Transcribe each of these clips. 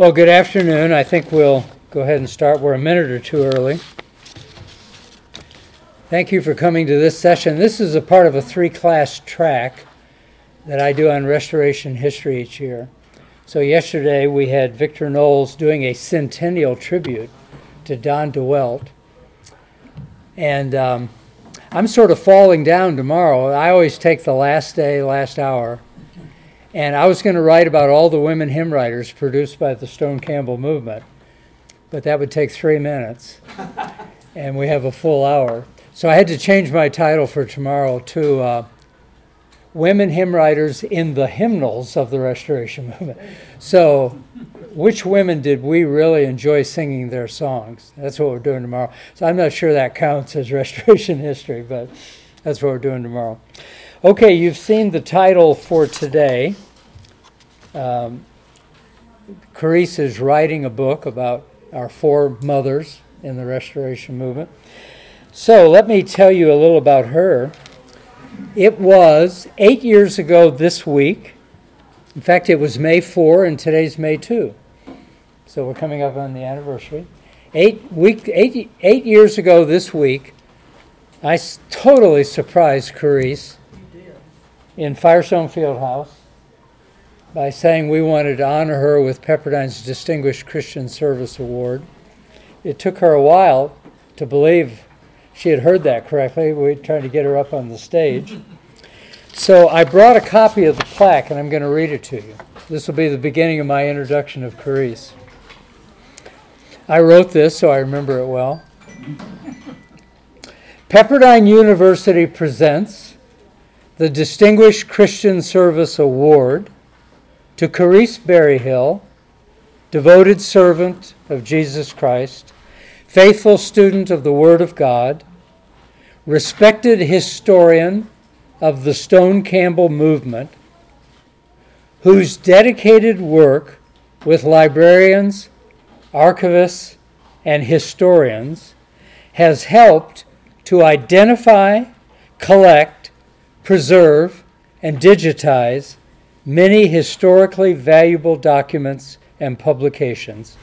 Well, good afternoon. I think we'll go ahead and start. We're a minute or two early. Thank you for coming to this session. This is a part of a three class track that I do on restoration history each year. So, yesterday we had Victor Knowles doing a centennial tribute to Don DeWelt. And um, I'm sort of falling down tomorrow. I always take the last day, last hour and I was going to write about all the women hymn writers produced by the Stone Campbell movement, but that would take three minutes, and we have a full hour. So I had to change my title for tomorrow to uh, Women Hymn Writers in the Hymnals of the Restoration Movement. So, which women did we really enjoy singing their songs? That's what we're doing tomorrow. So I'm not sure that counts as restoration history, but that's what we're doing tomorrow. Okay, you've seen the title for today. Um, Carisse is writing a book about our four mothers in the Restoration Movement. So let me tell you a little about her. It was eight years ago this week. In fact, it was May 4 and today's May 2. So we're coming up on the anniversary. Eight, week, eight, eight years ago this week, I totally surprised Carisse in Firestone Fieldhouse by saying we wanted to honor her with Pepperdine's Distinguished Christian Service Award. It took her a while to believe she had heard that correctly. We tried to get her up on the stage. So I brought a copy of the plaque and I'm going to read it to you. This will be the beginning of my introduction of Carisse. I wrote this so I remember it well. Pepperdine University presents the Distinguished Christian Service Award to Carisse Berryhill, devoted servant of Jesus Christ, faithful student of the Word of God, respected historian of the Stone Campbell movement, whose dedicated work with librarians, archivists, and historians has helped to identify, collect, preserve, and digitize many historically valuable documents and publications,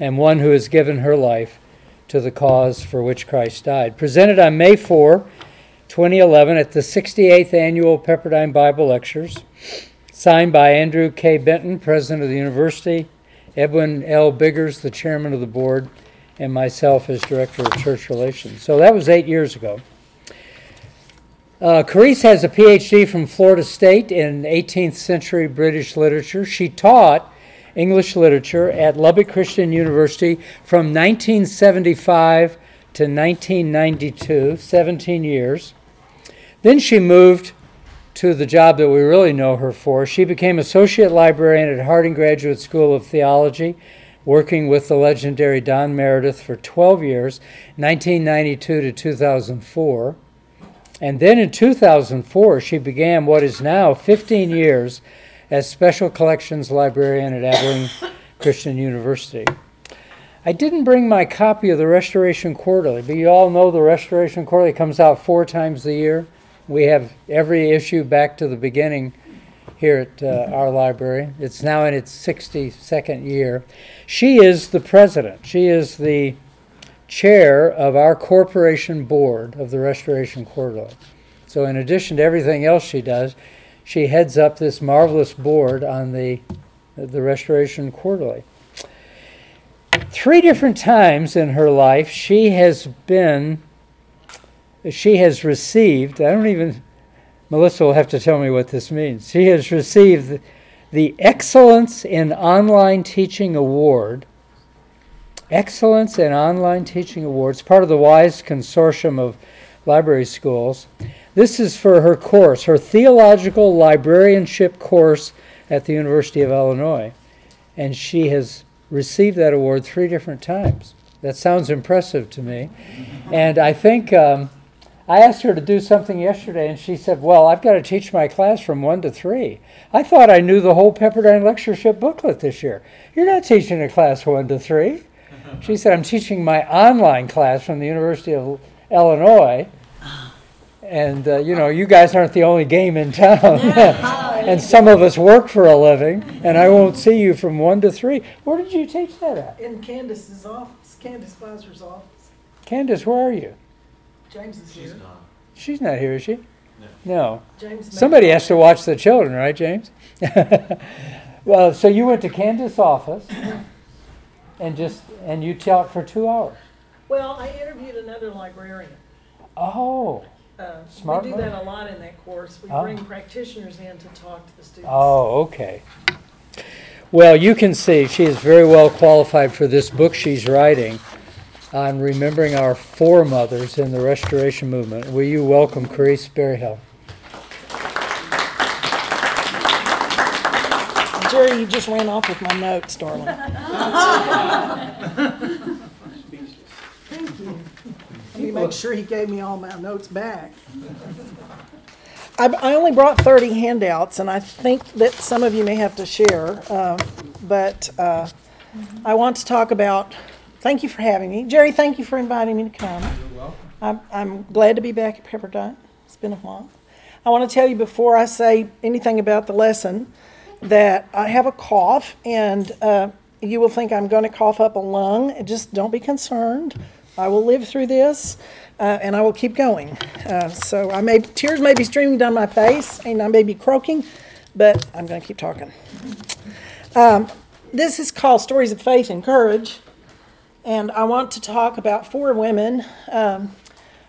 and one who has given her life to the cause for which Christ died. Presented on May 4, 2011, at the 68th Annual Pepperdine Bible Lectures, signed by Andrew K. Benton, President of the University, Edwin L. Biggers, the Chairman of the Board, and myself as Director of Church Relations. So that was eight years ago. Uh, Carisse has a PhD from Florida State in 18th century British literature. She taught English literature at Lubbock Christian University from 1975 to 1992, 17 years. Then she moved to the job that we really know her for. She became associate librarian at Harding Graduate School of Theology, working with the legendary Don Meredith for 12 years, 1992 to 2004. And then in 2004, she began what is now 15 years as Special Collections Librarian at Abilene Christian University. I didn't bring my copy of the Restoration Quarterly, but you all know the Restoration Quarterly comes out four times a year. We have every issue back to the beginning here at uh, our library. It's now in its 62nd year. She is the president. She is the chair of our corporation board of the Restoration Quarterly. So, in addition to everything else she does, she heads up this marvelous board on the, the Restoration Quarterly. Three different times in her life, she has been, she has received, I don't even, Melissa will have to tell me what this means. She has received the Excellence in Online Teaching Award Excellence in Online Teaching Awards, part of the WISE consortium of library schools. This is for her course, her theological librarianship course at the University of Illinois. And she has received that award three different times. That sounds impressive to me. And I think um, I asked her to do something yesterday, and she said, Well, I've got to teach my class from one to three. I thought I knew the whole Pepperdine lectureship booklet this year. You're not teaching a class one to three. She said, I'm teaching my online class from the University of Illinois. And, uh, you know, you guys aren't the only game in town. and some of us work for a living, and I won't see you from one to three. Where did you teach that at? In Candace's office, Candace Weiser's office. Candace, where are you? James is She's here. not. She's not here, is she? No. James. Somebody has to watch the children, right, James? well, so you went to Candace's office and just and you taught for two hours. Well, I interviewed another librarian. Oh, Uh, Smart we do that a lot in that course. We Oh. bring practitioners in to talk to the students. oh, okay. Well, you can see she is very well qualified for this book she's writing on remembering our foremothers in the Restoration Movement. Will you welcome Carisse Berryhill? Jerry, you just ran off with my notes, darling. Thank you. Let me make sure he gave me all my notes back. I, I only brought 30 handouts, and I think that some of you may have to share. uh, But uh, I want to talk about, thank you for having me. Jerry, thank you for inviting me to come. You're welcome. I'm, I'm glad to be back at Pepperdine. It's been a while. I want to tell you before I say anything about the lesson that I have a cough, and uh, you will think I'm going to cough up a lung. Just don't be concerned. I will live through this, uh, and I will keep going. Uh, so I may tears may be streaming down my face, and I may be croaking, but I'm going to keep talking. Um, this is called Stories of Faith and Courage, and I want to talk about four women. Um,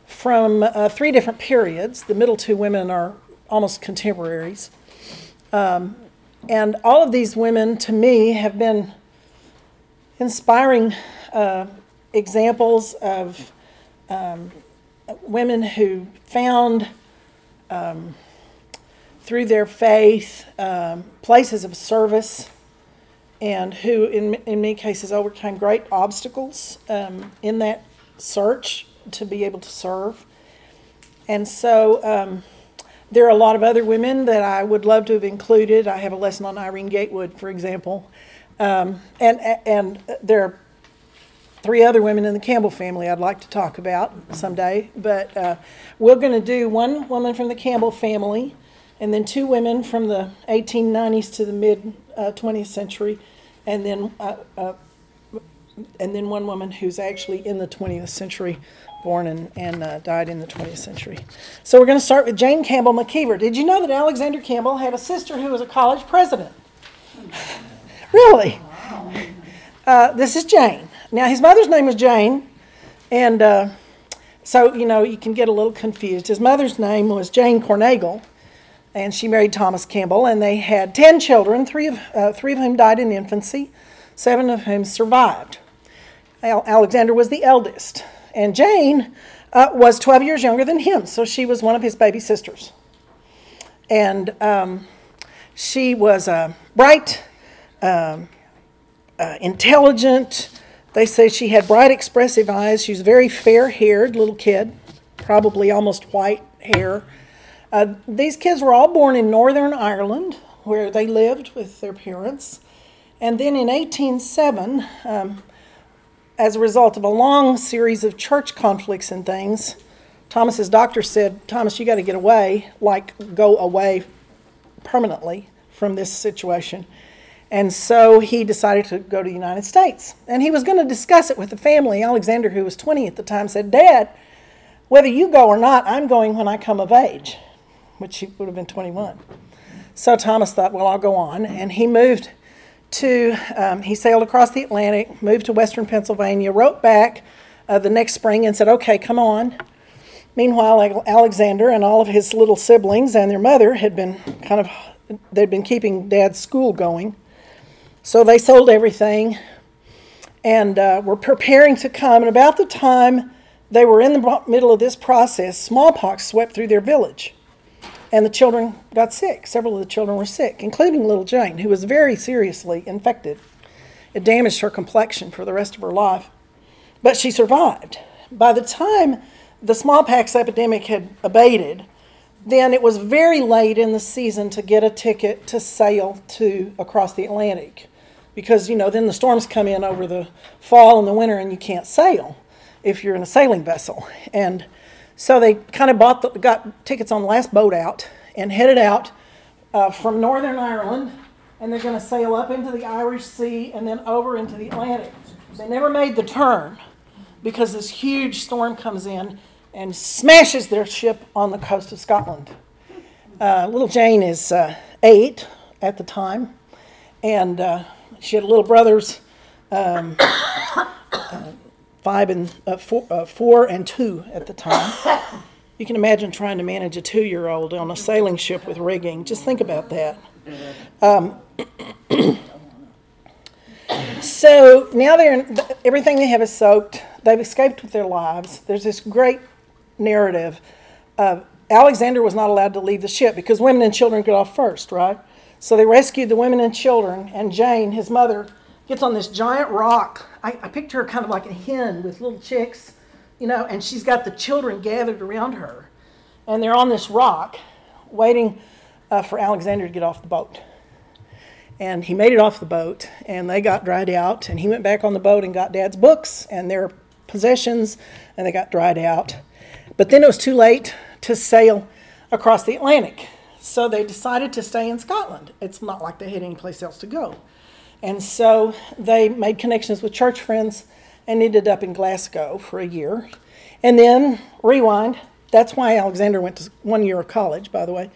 from uh, three different periods. The middle two women are almost contemporaries. Um, and all of these women, to me, have been inspiring uh, examples of um, women who found, um, through their faith, um, places of service and who, in, in many cases, overcame great obstacles um, in that search to be able to serve. And so um, there are a lot of other women that I would love to have included. I have a lesson on Irene Gatewood, for example. Um, and, and there are three other women in the Campbell family I'd like to talk about someday. But uh, we're going to do one woman from the Campbell family, and then two women from the 1890s to the mid uh, 20th century, and then uh, uh, and then one woman who's actually in the 20th century, born and, and uh, died in the 20th century. So we're going to start with Jane Campbell McKeever. Did you know that Alexander Campbell had a sister who was a college president? really? Uh, this is Jane. Now, his mother's name was Jane, and uh, so, you know, you can get a little confused. His mother's name was Jane Corneigle, and she married Thomas Campbell, and they had 10 children, three of, uh, three of whom died in infancy, seven of whom survived. Al- Alexander was the eldest, and Jane uh, was 12 years younger than him, so she was one of his baby sisters. And um, she was uh, bright, um, uh, intelligent. They say she had bright, expressive eyes. She was a very fair haired little kid, probably almost white hair. Uh, these kids were all born in Northern Ireland, where they lived with their parents. And then in 1807, um, as a result of a long series of church conflicts and things, Thomas's doctor said, Thomas, you got to get away, like go away permanently from this situation. And so he decided to go to the United States. And he was going to discuss it with the family. Alexander, who was 20 at the time, said, Dad, whether you go or not, I'm going when I come of age, which he would have been 21. So Thomas thought, well, I'll go on. And he moved to, um, he sailed across the Atlantic, moved to western Pennsylvania, wrote back uh, the next spring and said, okay, come on. Meanwhile, Alexander and all of his little siblings and their mother had been kind of, they'd been keeping dad's school going. So they sold everything and uh, were preparing to come. And about the time they were in the middle of this process, smallpox swept through their village. And the children got sick. Several of the children were sick, including little Jane, who was very seriously infected. It damaged her complexion for the rest of her life. But she survived. By the time the smallpox epidemic had abated, then it was very late in the season to get a ticket to sail to across the Atlantic because you know then the storms come in over the fall and the winter and you can't sail if you're in a sailing vessel and so they kind of bought the, got tickets on the last boat out and headed out uh, from Northern Ireland, and they're going to sail up into the Irish Sea and then over into the Atlantic. They never made the turn because this huge storm comes in and smashes their ship on the coast of Scotland. Uh, little Jane is uh, eight at the time, and uh, she had little brothers, um, uh, five and uh, four, uh, four and two at the time. You can imagine trying to manage a two-year-old on a sailing ship with rigging. Just think about that. Um, so now they're in, everything they have is soaked. They've escaped with their lives. There's this great narrative of Alexander was not allowed to leave the ship because women and children get off first, right? So they rescued the women and children, and Jane, his mother, gets on this giant rock. I, I picture her kind of like a hen with little chicks, you know, and she's got the children gathered around her. And they're on this rock waiting uh, for Alexander to get off the boat. And he made it off the boat, and they got dried out. And he went back on the boat and got dad's books and their possessions, and they got dried out. But then it was too late to sail across the Atlantic. So they decided to stay in Scotland. It's not like they had any place else to go. And so they made connections with church friends and ended up in Glasgow for a year. And then, rewind, that's why Alexander went to one year of college, by the way.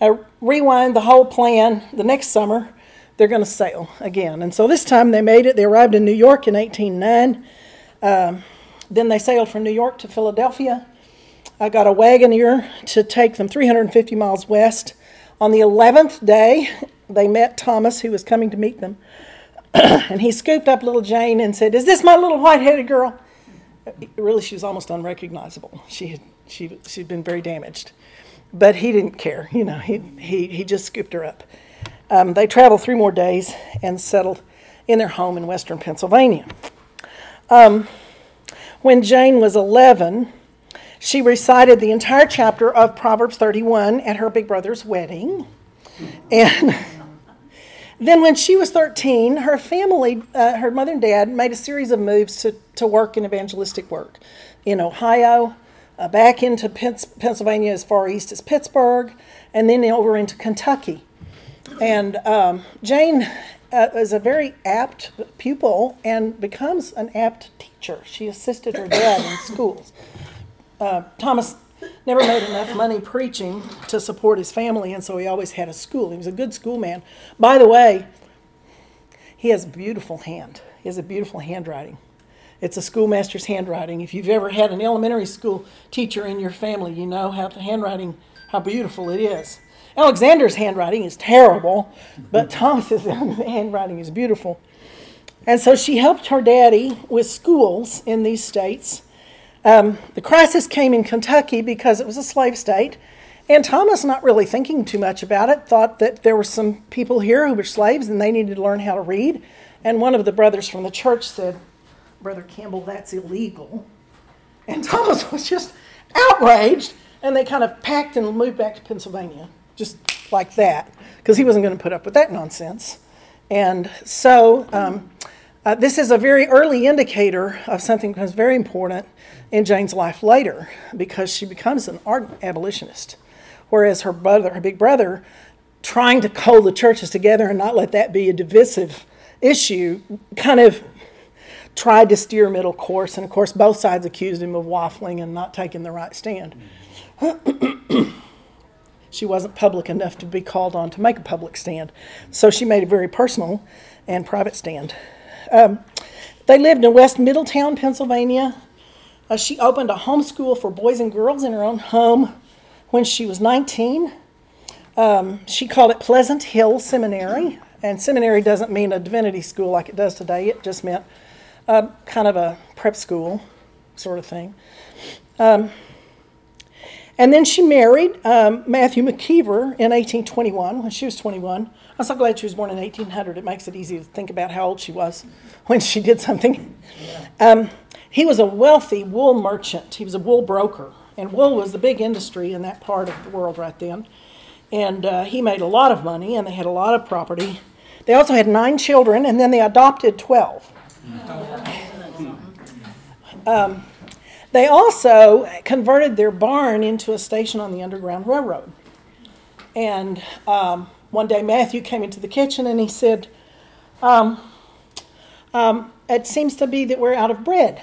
Uh, rewind the whole plan. The next summer, they're going to sail again. And so this time they made it. They arrived in New York in 1809. Um, then they sailed from New York to Philadelphia. I got a wagoner to take them 350 miles west. On the 11th day, they met Thomas, who was coming to meet them. And he scooped up little Jane and said, Is this my little white headed girl? Really, she was almost unrecognizable. She had, she, she'd been very damaged. But he didn't care. You know, he, he, he just scooped her up. Um, they traveled three more days and settled in their home in western Pennsylvania. Um, when Jane was 11, she recited the entire chapter of Proverbs 31 at her big brother's wedding. And then, when she was 13, her family, uh, her mother and dad, made a series of moves to, to work in evangelistic work in Ohio, uh, back into Pennsylvania as far east as Pittsburgh, and then over into Kentucky. And um, Jane uh, is a very apt pupil and becomes an apt teacher. She assisted her dad in schools uh, Thomas never made enough money preaching to support his family, and so he always had a school. He was a good schoolman. By the way, he has a beautiful hand. He has a beautiful handwriting. It's a schoolmaster's handwriting. If you've ever had an elementary school teacher in your family, you know how the handwriting, how beautiful it is. Alexander's handwriting is terrible, but Thomas's handwriting is beautiful. And so she helped her daddy with schools in these states um, the crisis came in Kentucky because it was a slave state, and Thomas, not really thinking too much about it, thought that there were some people here who were slaves and they needed to learn how to read. And one of the brothers from the church said, Brother Campbell, that's illegal. And Thomas was just outraged, and they kind of packed and moved back to Pennsylvania, just like that, because he wasn't going to put up with that nonsense. And so um, uh, this is a very early indicator of something that's very important in Jane's life later because she becomes an ardent abolitionist. Whereas her brother, her big brother, trying to hold the churches together and not let that be a divisive issue, kind of tried to steer middle course. And of course, both sides accused him of waffling and not taking the right stand. she wasn't public enough to be called on to make a public stand. So she made a very personal and private stand. Um, they lived in West Middletown, Pennsylvania. Uh, she opened a homeschool for boys and girls in her own home when she was 19. Um, she called it Pleasant Hill Seminary. And seminary doesn't mean a divinity school like it does today, it just meant uh, kind of a prep school sort of thing. Um, and then she married um, Matthew McKeever in 1821 when she was 21. I'm so glad she was born in 1800. It makes it easy to think about how old she was when she did something. Um, he was a wealthy wool merchant, he was a wool broker, and wool was the big industry in that part of the world right then. And uh, he made a lot of money, and they had a lot of property. They also had nine children, and then they adopted 12. Um, they also converted their barn into a station on the Underground Railroad. And um, one day Matthew came into the kitchen and he said, um, um, It seems to be that we're out of bread.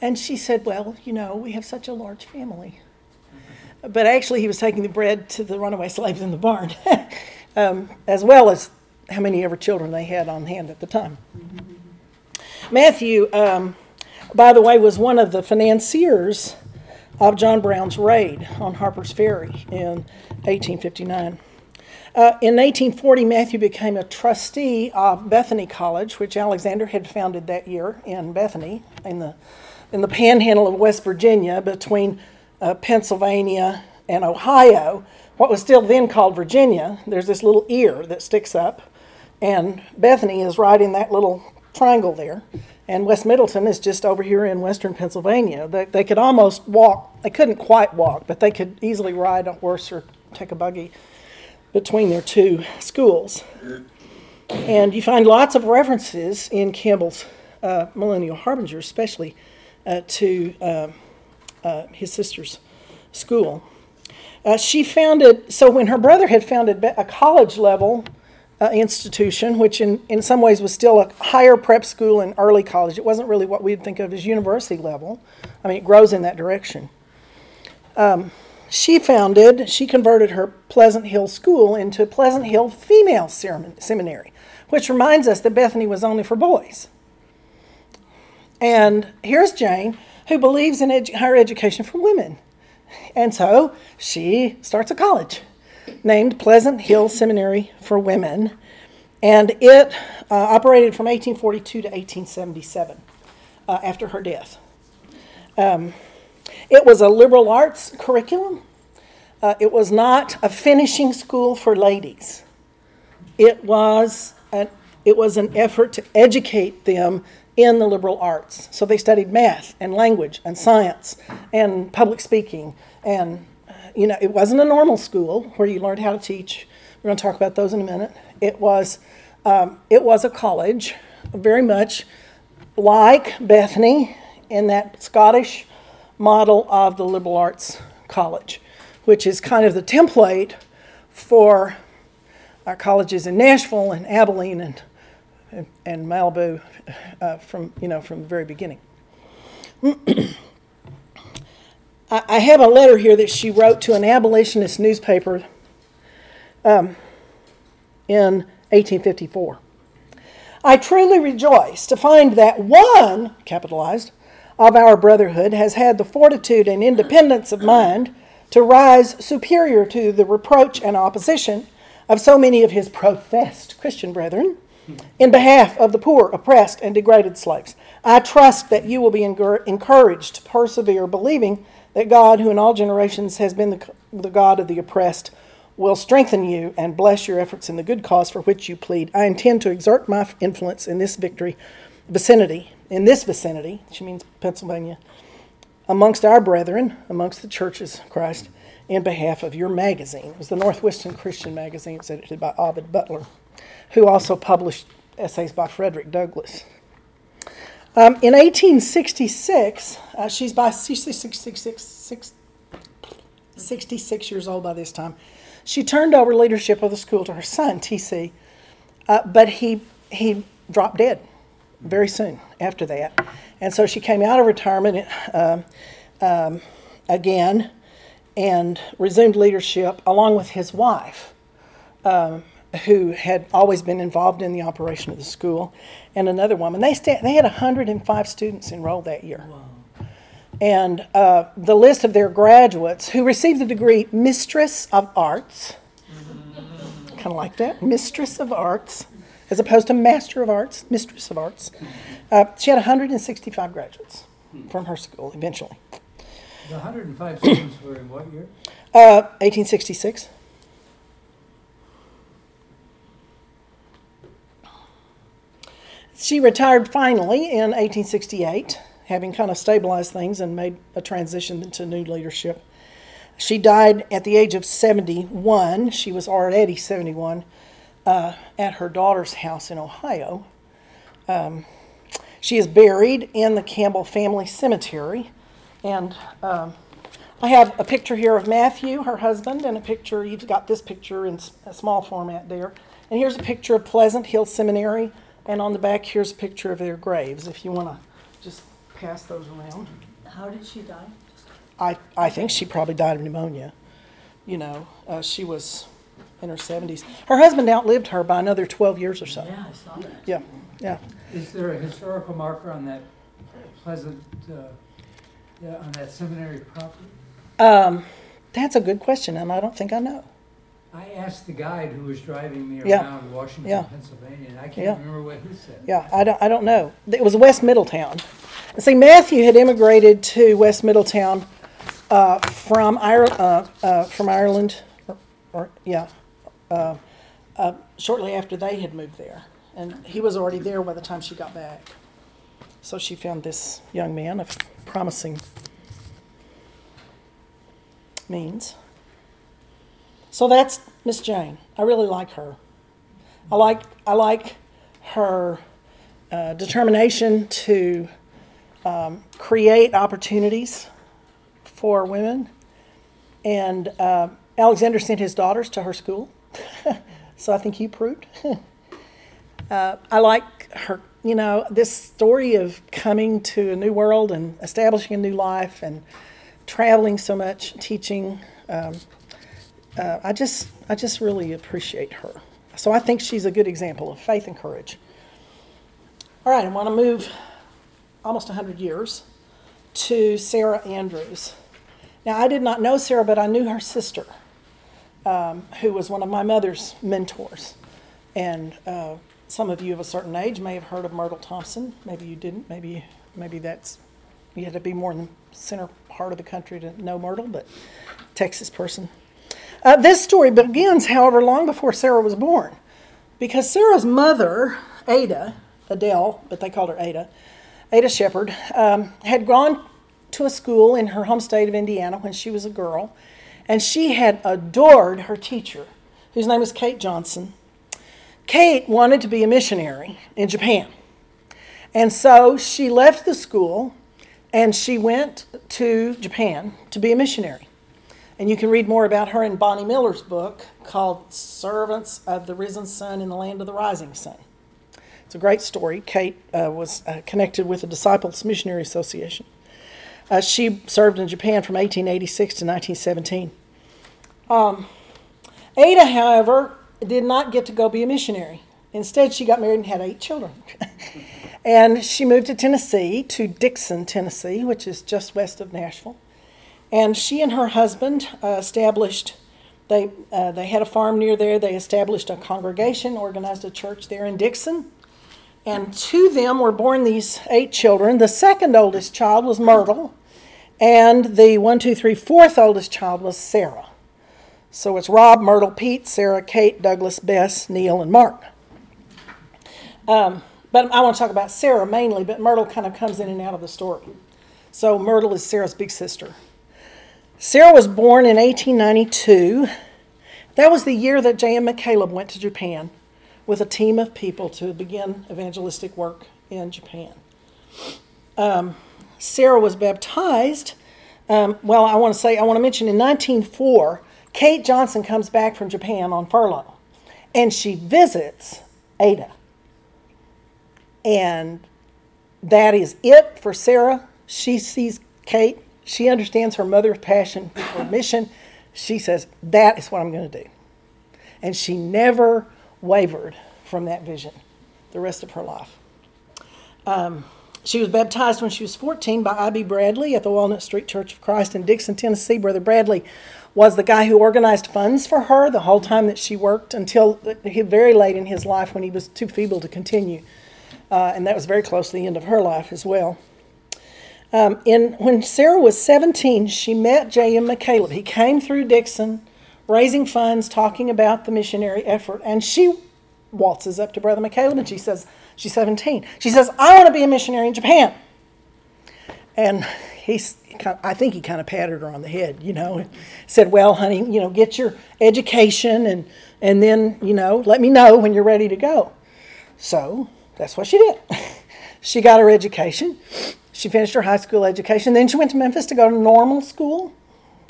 And she said, Well, you know, we have such a large family. But actually, he was taking the bread to the runaway slaves in the barn, um, as well as how many ever children they had on hand at the time. Matthew, um, by the way, was one of the financiers of John Brown's raid on Harper's Ferry in 1859. Uh, in 1840, Matthew became a trustee of Bethany College, which Alexander had founded that year in Bethany, in the, in the panhandle of West Virginia between uh, Pennsylvania and Ohio, what was still then called Virginia. There's this little ear that sticks up, and Bethany is right in that little triangle there. And West Middleton is just over here in western Pennsylvania. They, they could almost walk, they couldn't quite walk, but they could easily ride a horse or take a buggy between their two schools. And you find lots of references in Campbell's uh, Millennial Harbinger, especially uh, to uh, uh his sister's school. Uh, she founded, so when her brother had founded a college level uh, institution, which in, in some ways was still a higher prep school and early college. It wasn't really what we'd think of as university level. I mean, it grows in that direction. Um, she founded, she converted her Pleasant Hill School into Pleasant Hill Female Seminary, which reminds us that Bethany was only for boys. And here's Jane, who believes in edu- higher education for women. And so she starts a college named Pleasant Hill Seminary for Women, and it uh, operated from 1842 to 1877 uh, after her death. Um, it was a liberal arts curriculum. Uh, it was not a finishing school for ladies. It was an, it was an effort to educate them in the liberal arts. So they studied math and language and science and public speaking and you know, it wasn't a normal school where you learned how to teach. We're going to talk about those in a minute. It was, um, it was a college, very much like Bethany in that Scottish model of the liberal arts college, which is kind of the template for our colleges in Nashville and Abilene and and, Malibu uh, from you know from the very beginning. I, have a letter here that she wrote to an abolitionist newspaper um, in 1854. I truly rejoice to find that one, capitalized, of our brotherhood has had the fortitude and independence of mind to rise superior to the reproach and opposition of so many of his professed Christian brethren in behalf of the poor, oppressed, and degraded slaves. I trust that you will be encouraged to persevere, believing that God, who in all generations has been the, God of the oppressed, will strengthen you and bless your efforts in the good cause for which you plead. I intend to exert my influence in this victory vicinity, in this vicinity, she means Pennsylvania, amongst our brethren, amongst the churches of Christ, in behalf of your magazine. It was the Northwestern Christian magazine. It's edited by Ovid Butler, who also published essays by Frederick Douglass. Um, in 1866, uh, she's by 66, 66 years old by this time. She turned over leadership of the school to her son, TC, uh, but he, he dropped dead very soon after that. And so she came out of retirement uh, um, again and resumed leadership along with his wife. Um, who had always been involved in the operation of the school, and another woman. They, sta- they had 105 students enrolled that year. Wow. And uh, the list of their graduates who received the degree Mistress of Arts, kind of like that, Mistress of Arts, as opposed to Master of Arts, Mistress of Arts. Uh, she had 165 graduates from her school eventually. The 105 students were in what year? Uh, 1866. She retired finally in 1868, having kind of stabilized things and made a transition into new leadership. She died at the age of 71. She was already 71 uh, at her daughter's house in Ohio. Um, she is buried in the Campbell Family Cemetery, and um, I have a picture here of Matthew, her husband, and a picture, you've got this picture in a small format there. And here's a picture of Pleasant Hill Seminary, and on the back, here's a picture of their graves, if you want to just pass those around. How did she die? I, I think she probably died of pneumonia. You know, uh, she was in her 70s. Her husband outlived her by another 12 years or so. Yeah, I saw that. Yeah, yeah. Is there a historical marker on that pleasant, uh, yeah, on that seminary property? Um, that's a good question, and I don't think I know. I asked the guide who was driving me Yeah. around Washington, Yeah. Pennsylvania, and I Yeah. can't remember what he said. Yeah, I don't, I don't know. It was West Middletown. See, Matthew had immigrated to West Middletown uh, from, Ire- uh, uh, from Ireland, or, or yeah, uh, uh, shortly after they had moved there. And he was already there by the time she got back. So she found this young man of promising means. So that's Miss Jane. I really like her. I like I like her uh, determination to um, create opportunities for women. And uh, Alexander sent his daughters to her school, so I think he proved. uh, I like her. You know, this story of coming to a new world and establishing a new life and traveling so much, teaching. Um, uh, I just, I just really appreciate her. So I think she's a good example of faith and courage. All right, I want to move almost 100 years to Sarah Andrews. Now, I did not know Sarah, but I knew her sister, um, who was one of my mother's mentors. And uh, some of you of a certain age may have heard of Myrtle Thompson. Maybe you didn't. Maybe, maybe that's you had to be more in the center part of the country to know Myrtle, but Texas person. Uh, this story begins, however, long before Sarah was born, because Sarah's mother, Ada, Adele, but they called her Ada, Ada Shepherd, um, had gone to a school in her home state of Indiana when she was a girl, and she had adored her teacher, whose name was Kate Johnson. Kate wanted to be a missionary in Japan, and so she left the school and she went to Japan to be a missionary. And you can read more about her in Bonnie Miller's book called Servants of the Risen Son in the Land of the Rising Sun. It's a great story. Kate uh, was uh, connected with the Disciples Missionary Association. Uh, she served in Japan from 1886 to 1917. Um, Ada, however, did not get to go be a missionary. Instead, she got married and had eight children. and she moved to Tennessee, to Dickson, Tennessee, which is just west of Nashville. And she and her husband uh, established, they, uh, they had a farm near there. They established a congregation, organized a church there in Dickson. And to them were born these eight children. The second oldest child was Myrtle, and the one, two, three, fourth oldest child was Sarah. So it's Rob, Myrtle, Pete, Sarah, Kate, Douglas, Bess, Neil, and Mark. Um, but I want to talk about Sarah mainly, but Myrtle kind of comes in and out of the story. So Myrtle is Sarah's big sister. Sarah was born in 1892. That was the year that J.M. McCaleb went to Japan with a team of people to begin evangelistic work in Japan. Um, Sarah was baptized. Um, well, I want to say, I want to mention in 1904, Kate Johnson comes back from Japan on furlough and she visits Ada. And that is it for Sarah. She sees Kate. She understands her mother's passion for mission. She says, That is what I'm going to do. And she never wavered from that vision the rest of her life. Um, she was baptized when she was 14 by I.B. Bradley at the Walnut Street Church of Christ in Dickson, Tennessee. Brother Bradley was the guy who organized funds for her the whole time that she worked until very late in his life when he was too feeble to continue. Uh, and that was very close to the end of her life as well. Um, in, when Sarah was 17, she met J.M. McCaleb. He came through Dickson raising funds, talking about the missionary effort, and she waltzes up to Brother McCaleb and she says, She's 17. She says, I want to be a missionary in Japan. And he's, I think he kind of patted her on the head, you know, and said, Well, honey, you know, get your education and, and then, you know, let me know when you're ready to go. So that's what she did. she got her education. She finished her high school education. Then she went to Memphis to go to normal school.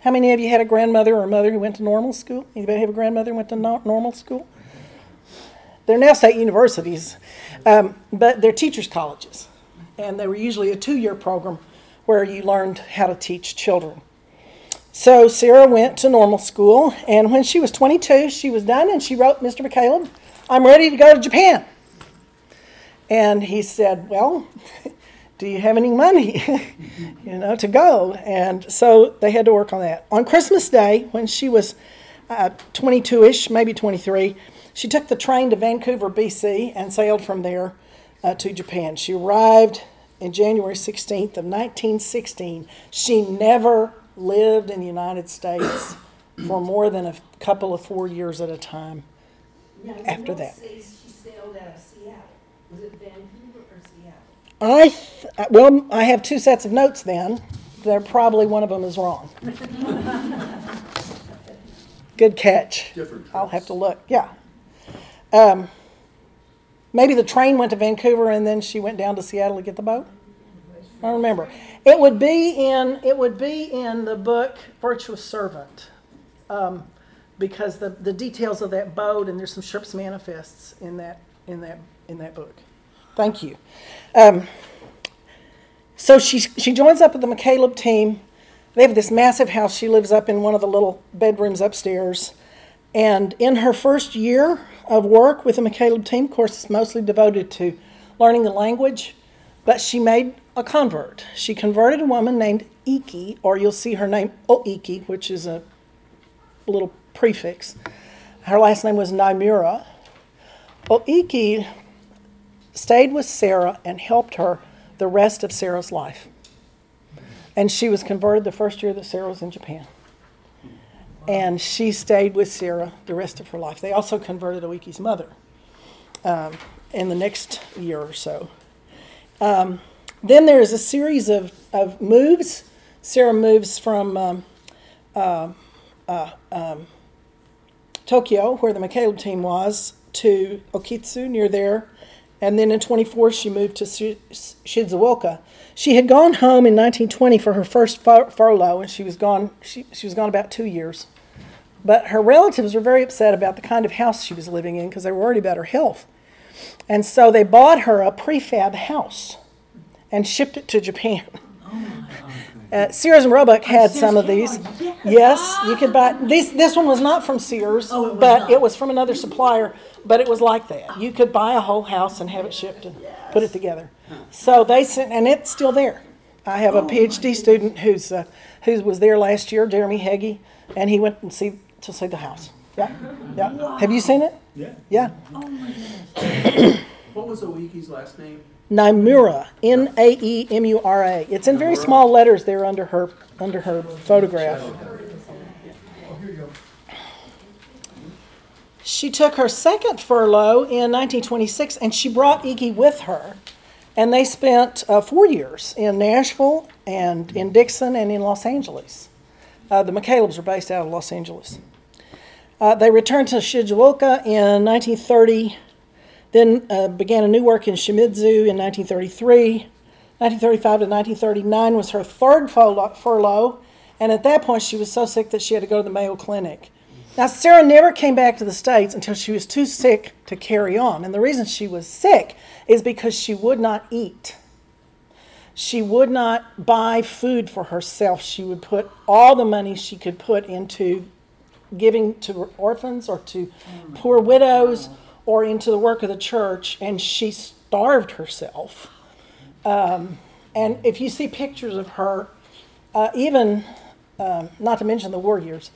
How many of you had a grandmother or a mother who went to normal school? Anybody have a grandmother who went to no- normal school? They're now state universities, um, but they're teachers' colleges. And they were usually a two year program where you learned how to teach children. So Sarah went to normal school, and when she was 22, she was done, and she wrote Mr. McCaleb, I'm ready to go to Japan. And he said, Well, do you have any money, you know, to go? And so they had to work on that. On Christmas Day, when she was 22 uh, ish, maybe 23, she took the train to Vancouver, BC, and sailed from there uh, to Japan. She arrived in January 16th of 1916. She never lived in the United States for more than a couple of four years at a time Now, after that. she sailed out of Seattle. Was it Vancouver or Seattle? I th- well, I have two sets of notes. Then they're probably one of them is wrong. Good catch. Different I'll have to look. Yeah. Um, maybe the train went to Vancouver and then she went down to Seattle to get the boat. I don't remember. It would be in it would be in the book Virtuous Servant, um, because the, the details of that boat and there's some ship's manifests in that in that in that book. Thank you. Um, so she she joins up with the McCaleb team. They have this massive house. She lives up in one of the little bedrooms upstairs. And in her first year of work with the McCaleb team, of course, it's mostly devoted to learning the language, but she made a convert. She converted a woman named Iki, or you'll see her name Oiki, which is a little prefix. Her last name was Naemura. Oiki stayed with Sarah and helped her the rest of Sarah's life. And she was converted the first year that Sarah was in Japan. And she stayed with Sarah the rest of her life. They also converted Oiki's mother um, in the next year or so. Um, then there is a series of, of moves. Sarah moves from um, uh, uh, um, Tokyo, where the McCaleb team was, to Okitsu near there. And then in 24, she moved to Shizuoka. She had gone home in 1920 for her first fur- furlough, and she was gone. She, she was gone about two years. But her relatives were very upset about the kind of house she was living in because they were worried about her health. And so they bought her a prefab house and shipped it to Japan. Uh, Sears and Roebuck had some of these. yes. Yes, you could buy this. This one was not from Sears, Oh, it but not. it was from another supplier. But it was like that. You could buy a whole house and have it shipped and put it together. So they sent, and it's still there. I have a PhD student who's uh, who was there last year, Jeremy Heggie, and he went and see to see the house. Yeah, yeah. Have you seen it? Yeah. Yeah. What was Oiki's last name? Naemura, N A E M U R A. It's in very small letters there under her under her photograph. She took her second furlough in 1926, and she brought Iki with her, and they spent uh, four years in Nashville and in Dickson and in Los Angeles. Uh, the McCalebs are based out of Los Angeles. Uh, they returned to Shizuoka in 1930 then uh, began a new work in Shimizu in 1933. 1935 to 1939 was her third furlough, and at that point she was so sick that she had to go to the Mayo Clinic. Now, Sarah never came back to the States until she was too sick to carry on. And the reason she was sick is because she would not eat. She would not buy food for herself. She would put all the money she could put into giving to orphans or to poor widows or into the work of the church, and she starved herself. Um, and if you see pictures of her, uh, even um, not to mention the war years,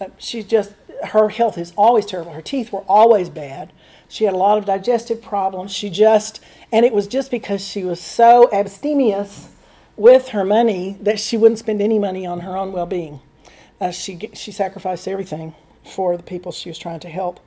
uh, just her health is always terrible. Her teeth were always bad. She had a lot of digestive problems. She just, and it was just because she was so abstemious with her money that she wouldn't spend any money on her own well-being. Uh, she she sacrificed everything for the people she was trying to help.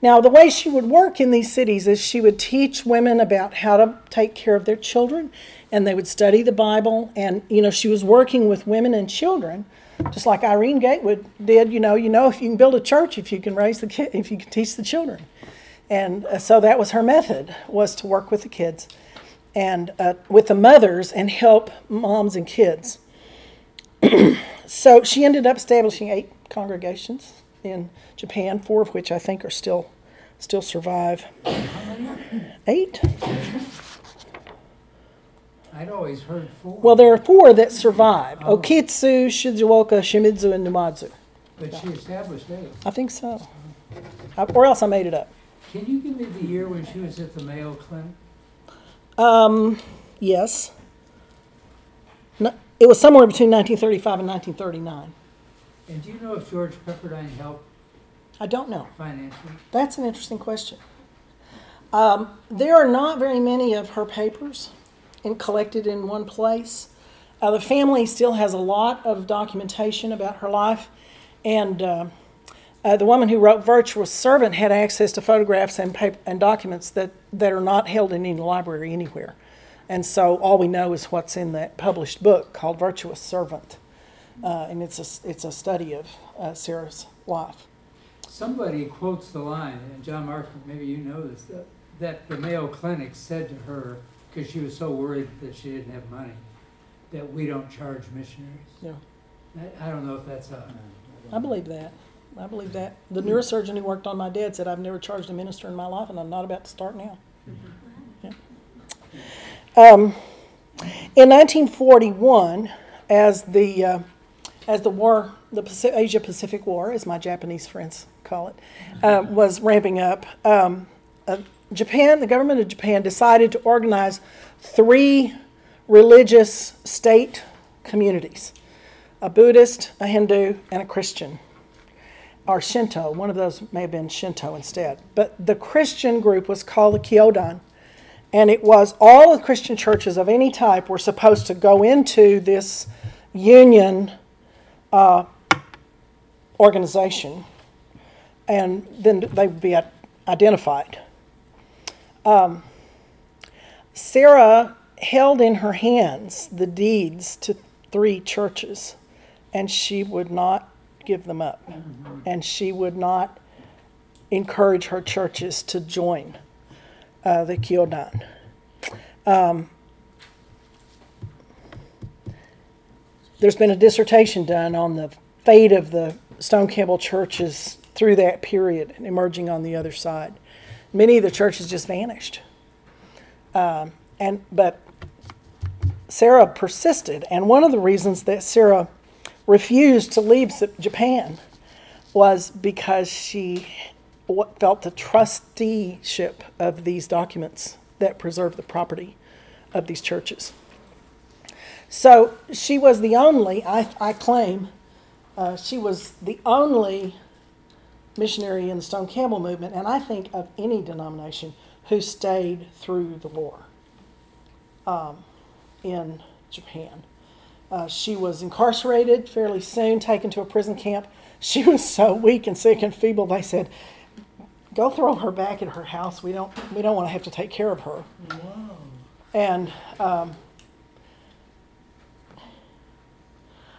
Now, the way she would work in these cities is she would teach women about how to take care of their children, and they would study the Bible. And you know, she was working with women and children, just like Irene Gatewood did. You know, you know, if you can build a church, if you can raise the kid, if you can teach the children, and uh, so that was her method was to work with the kids and uh, with the mothers and help moms and kids. so she ended up establishing eight congregations in Japan, four of which I think are still still survive. Eight. I'd always heard four. Well, there are four that survive: Okitsu, Shizuoka, Shimizu, and Numazu. But she established eight. I think so. I, or else I made it up. Can you give me the year when she was at the Mayo Clinic? Um, yes. No, it was somewhere between 1935 and 1939. And do you know if George Pepperdine helped I don't know. financially? That's an interesting question. Um, there are not very many of her papers in, collected in one place. Uh, the family still has a lot of documentation about her life, and uh, uh, the woman who wrote Virtuous Servant had access to photographs and, pap- and documents that, that are not held in any library anywhere. And so all we know is what's in that published book called Virtuous Servant. Uh, and it's a, it's a study of uh, Sarah's life. Somebody quotes the line, and John Mark, maybe you know this, that, that the Mayo Clinic said to her, because she was so worried that she didn't have money, that we don't charge missionaries. Yeah. I, I don't know if that's a, I believe that. I believe that. The neurosurgeon who worked on my dad said, I've never charged a minister in my life, and I'm not about to start now. Yeah. Um, in 1941, as the, uh, as the war, the Paci- Asia Pacific War, as my Japanese friends call it, uh, was ramping up, um, uh, Japan, the government of Japan decided to organize three religious state communities a Buddhist, a Hindu, and a Christian or Shinto. One of those may have been Shinto instead. But the Christian group was called the Kyodan. And it was all the Christian churches of any type were supposed to go into this union uh, organization and then they would be identified. Um, Sarah held in her hands the deeds to three churches, and she would not give them up. And she would not encourage her churches to join uh, the Kyodan. Um, there's been a dissertation done on the fate of the Stone Campbell churches through that period and emerging on the other side. Many of the churches just vanished. Um, and but Sarah persisted, and one of the reasons that Sarah refused to leave Japan was because she felt the trusteeship of these documents that preserve the property of these churches. So she was the only, I, I claim, uh, she was the only missionary in the Stone Campbell movement, and I think of any denomination who stayed through the war um, in Japan. Uh, she was incarcerated fairly soon, taken to a prison camp. She was so weak and sick and feeble. They said, "Go throw her back at her house. We don't. We don't want to have to take care of her." And um,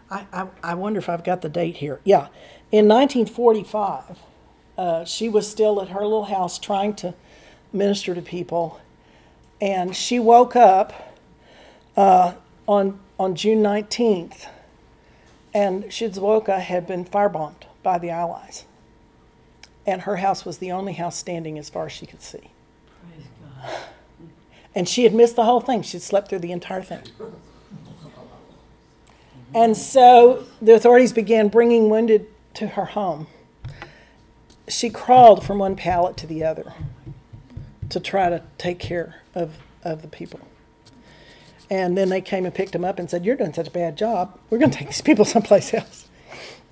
I, I, I wonder if I've got the date here. Yeah, in 1945, uh, she was still at her little house trying to minister to people, and she woke up uh, on on June 19th, and Shizuoka had been firebombed by the Allies, and her house was the only house standing as far as she could see. And she had missed the whole thing. She'd slept through the entire thing. And so the authorities began bringing wounded to her home. She crawled from one pallet to the other to try to take care of, of the people. And then they came and picked them up and said, You're doing such a bad job. We're going to take these people someplace else.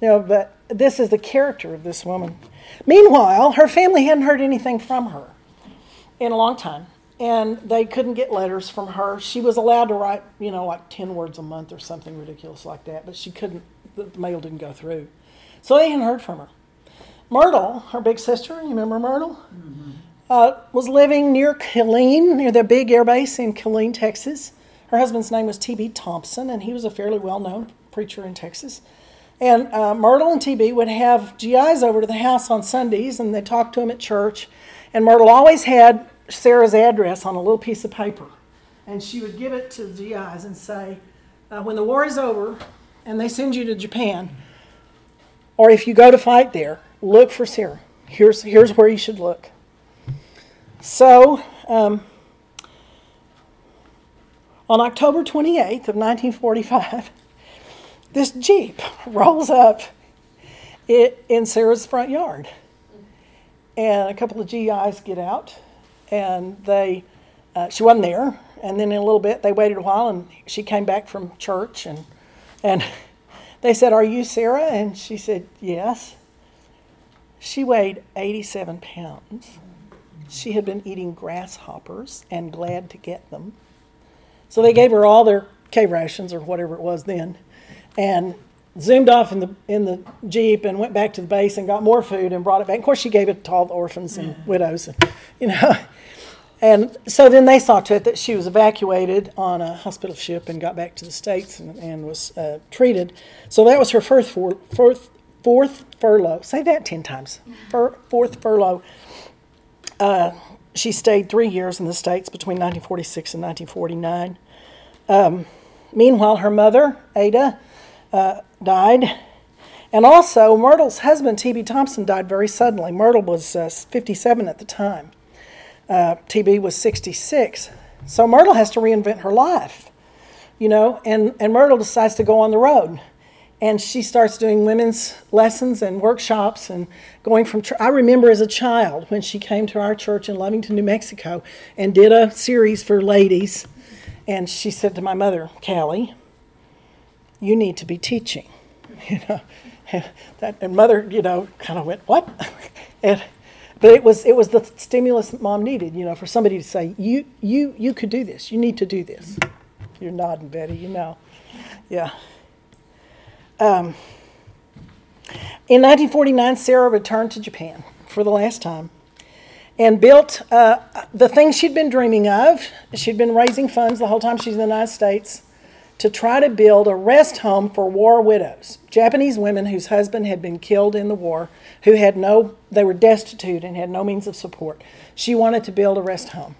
You know, but this is the character of this woman. Meanwhile, her family hadn't heard anything from her in a long time. And they couldn't get letters from her. She was allowed to write, you know, like 10 words a month or something ridiculous like that, but she couldn't, the mail didn't go through. So they hadn't heard from her. Myrtle, her big sister, you remember Myrtle? Uh, was living near Killeen, near the big air base in Killeen, Texas. Her husband's name was T.B. Thompson, and he was a fairly well known preacher in Texas. And uh, Myrtle and TB would have GIs over to the house on Sundays, and they talked to him at church. And Myrtle always had Sarah's address on a little piece of paper, and she would give it to the GIs and say, uh, "When the war is over, and they send you to Japan, or if you go to fight there, look for Sarah. Here's, here's where you should look. So, um, on October 28th of 1945, this Jeep rolls up it, in Sarah's front yard. And a couple of GIs get out, and they, uh, she wasn't there. And then in a little bit, they waited a while, and she came back from church, and, and they said, Are you Sarah? And she said, Yes. She weighed 87 pounds. She had been eating grasshoppers and glad to get them. So they gave her all their K rations or whatever it was then, and zoomed off in the in the jeep and went back to the base and got more food and brought it back. Of course, she gave it to all the orphans and widows, and, you know. And so then they saw to it that she was evacuated on a hospital ship and got back to the states and, and was uh, treated. So that was her first four, fourth fourth furlough. Say that ten times. Fur, fourth furlough. Uh, she stayed three years in the states between 1946 and 1949. Um, meanwhile, her mother Ada uh, died. And also, Myrtle's husband, T.B. Thompson, died very suddenly. Myrtle was uh, 57 at the time. Uh, TB was 66. So Myrtle has to reinvent her life, you know, and, and Myrtle decides to go on the road. And she starts doing women's lessons and workshops and going from. Tr- I remember as a child when she came to our church in Lovington, New Mexico, and did a series for ladies. And she said to my mother, Callie, you need to be teaching. You know, that and mother, you know, kind of went what? and but it was it was the stimulus that mom needed, you know, for somebody to say you you you could do this. You need to do this. You're nodding, Betty. You know, yeah. Um, in 1949, Sarah returned to Japan for the last time and built uh, the thing she'd been dreaming of. She'd been raising funds the whole time she's in the United States to try to build a rest home for war widows, Japanese women whose husband had been killed in the war, who had no, they were destitute and had no means of support. She wanted to build a rest home.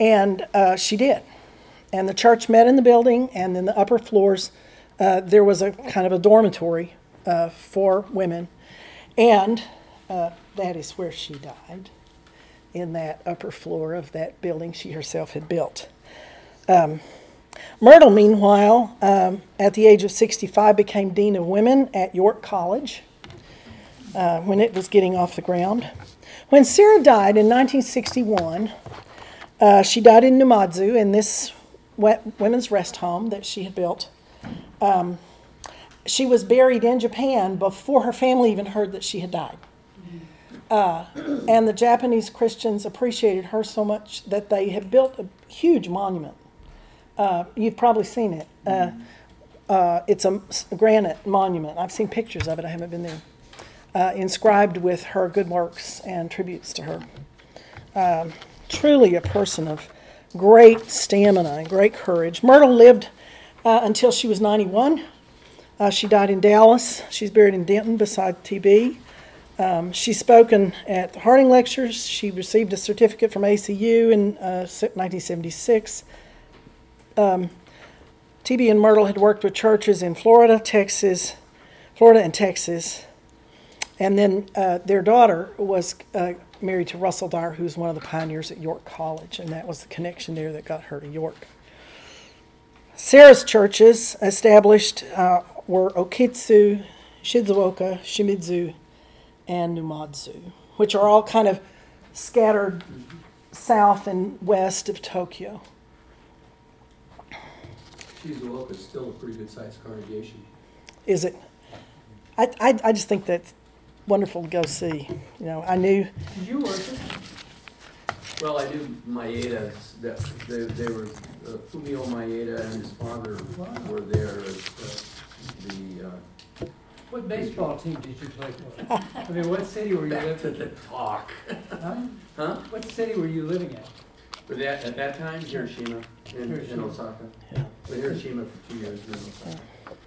And uh, she did. And the church met in the building, and in the upper floors, uh, there was a kind of a dormitory uh, for women. And uh, that is where she died, in that upper floor of that building she herself had built. Um, Myrtle, meanwhile, um, at the age of 65, became Dean of Women at York College uh, when it was getting off the ground. When Sarah died in 1961, uh, she died in Numazu in this women's rest home that she had built. Um, she was buried in Japan before her family even heard that she had died. Uh, and the Japanese Christians appreciated her so much that they had built a huge monument uh, you've probably seen it. Uh, uh, it's a granite monument. I've seen pictures of it. I haven't been there. Uh, inscribed with her good works and tributes to her. Um, truly a person of great stamina and great courage. Myrtle lived uh, until she was 91. Uh, she died in Dallas. She's buried in Denton beside TB. Um, she's spoken at the Harding Lectures. She received a certificate from ACU in 1976. Um, TB and Myrtle had worked with churches in Florida, Texas, Florida and Texas, and then uh, their daughter was uh, married to Russell Dyer, who's one of the pioneers at York College, and that was the connection there that got her to York. Sarah's churches established uh, were Okitsu, Shizuoka, Shimizu, and Numazu, which are all kind of scattered south and west of Tokyo. Shizuoka is still a pretty good sized congregation. Is it? I, I, I just think that's wonderful to go see. You know, I knew. Did you worship? Well, I knew Maeda's, that, they, they were, uh, Fumio Maeda and his father were there as, uh, the, uh, What baseball team did you play for? I mean, what city were you back to living the talk. Huh? Huh? What city were you living at? But that, at that time, Hiroshima in, in Hiroshima. Osaka. Yeah. But Hiroshima for two years in Osaka.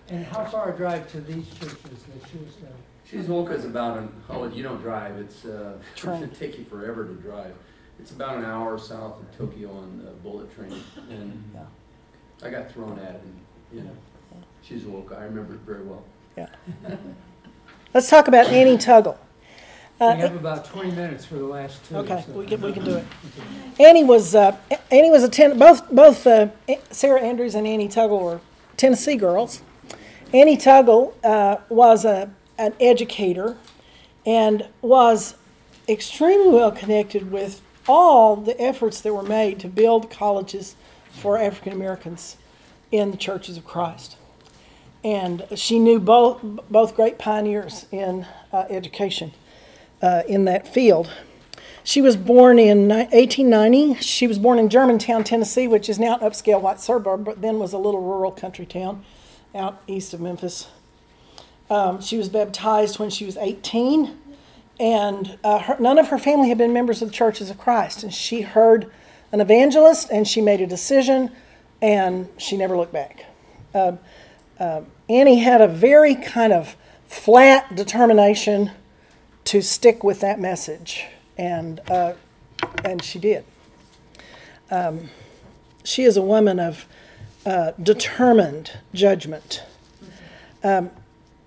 And how far a drive to these churches that you was there? Shizuoka is about an, oh, you don't drive, it's, uh, Train. it'd take you forever to drive. It's about an hour south of Tokyo on the bullet train, and Yeah. I got thrown at it, and, you know, Shizuoka, I remember it very well. Let's talk about Annie Tuggle. We Uh, have about 20 minutes for the last two. Okay, so- we can, we can do it. Annie was, uh, Annie was a ten, both, both, uh, Sarah Andrews and Annie Tuggle were Tennessee girls. Annie Tuggle, uh, was a, an educator and was extremely well connected with all the efforts that were made to build colleges for African Americans in the churches of Christ. And she knew both, both great pioneers in, uh, education, uh, in that field. She was born in 1890. She was born in Germantown, Tennessee, which is now an upscale white suburb, but then was a little rural country town out east of Memphis. Um, she was baptized when she was 18, and uh, her, none of her family had been members of the Churches of Christ. And she heard an evangelist, and she made a decision, and she never looked back. Um, um, Annie had a very kind of flat determination to stick with that message, and uh, and she did. Um, she is a woman of uh, determined judgment. Um,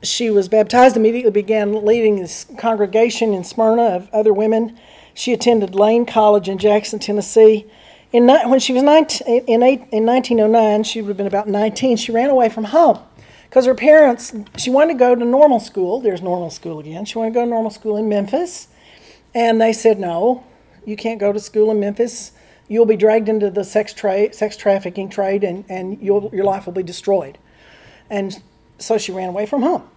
she was baptized immediately, began leading this congregation in Smyrna of other women. She attended Lane College in Jackson, Tennessee. In, when she was 19, in, in 1909, she would have been about 19, she ran away from home because her parents, she wanted to go to normal school. There's normal school again. She wanted to go to normal school in Memphis. And they said, no, you can't go to school in Memphis. You'll be dragged into the sex, tra- sex trafficking trade and, and your life will be destroyed. And so she ran away from home.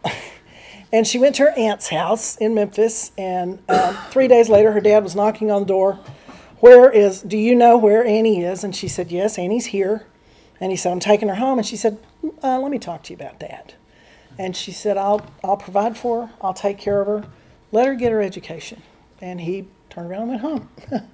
and she went to her aunt's house in Memphis. And um, three days later, her dad was knocking on the door. Where is, do you know where Annie is? And she said, Yes, Annie's here. And he said, I'm taking her home. And she said, uh, Let me talk to you about that. And she said, I'll, I'll provide for her, I'll take care of her, let her get her education. And he turned around and went home.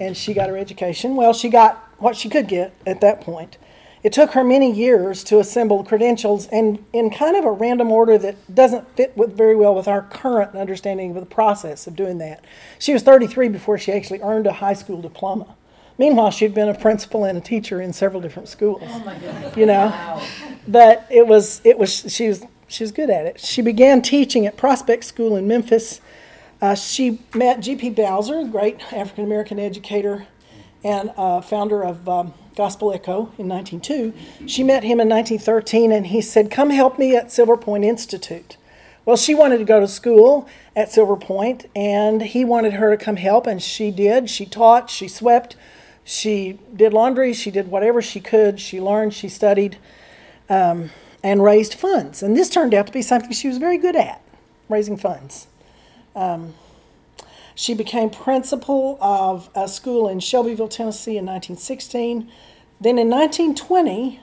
and she got her education. Well, she got what she could get at that point. It took her many years to assemble credentials and in kind of a random order that doesn't fit with very well with our current understanding of the process of doing that. She was 33 before she actually earned a high school diploma. Meanwhile, she'd been a principal and a teacher in several different schools. Oh my goodness. You know, but it was it was she was she was good at it. She began teaching at Prospect School in Memphis. Uh, she met G.P. Bowser, a great African American educator and uh, founder of um, Gospel Echo in 1902. She met him in 1913, and he said, "Come help me at Silver Point Institute." Well, she wanted to go to school at Silver Point, and he wanted her to come help, and she did. She taught, she swept, she did laundry, she did whatever she could. She learned, she studied, um, and raised funds. And this turned out to be something she was very good at, raising funds. Um, she became principal of a school in Shelbyville, Tennessee in 1916. Then in 1920,